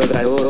other.